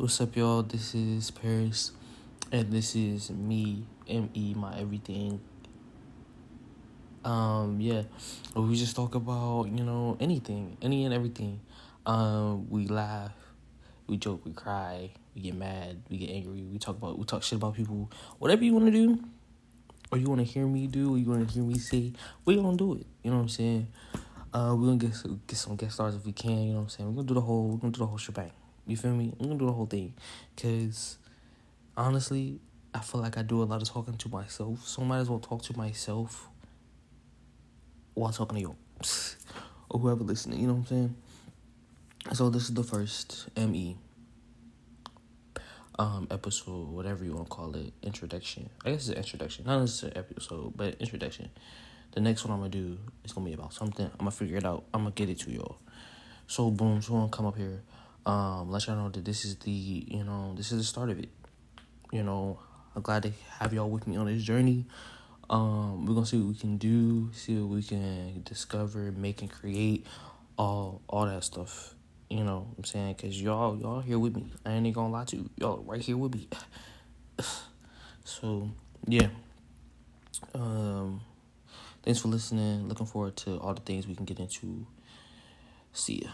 What's up, y'all? This is Paris, and this is me, me, my everything. Um, yeah, we just talk about you know anything, any and everything. Um, we laugh, we joke, we cry, we get mad, we get angry. We talk about we talk shit about people. Whatever you want to do, or you want to hear me do, or you want to hear me say, we gonna do it. You know what I'm saying? Uh, we're gonna get get some guest stars if we can. You know what I'm saying? We're gonna do the whole. We're gonna do the whole shebang. You feel me? I'm gonna do the whole thing, cause honestly, I feel like I do a lot of talking to myself. So I might as well talk to myself while talking to you or whoever listening. You know what I'm saying? So this is the first ME um episode, whatever you want to call it, introduction. I guess it's an introduction, not necessarily episode, but introduction. The next one I'm gonna do is gonna be about something. I'm gonna figure it out. I'm gonna get it to y'all. So boom, I'm gonna come up here um, let y'all know that this is the you know this is the start of it. You know, I'm glad to have y'all with me on this journey. Um, we're gonna see what we can do, see what we can discover, make and create, all all that stuff. You know, what I'm saying, cause y'all y'all here with me. I ain't gonna lie to you, y'all right here with me. so yeah. Um, thanks for listening. Looking forward to all the things we can get into. See ya.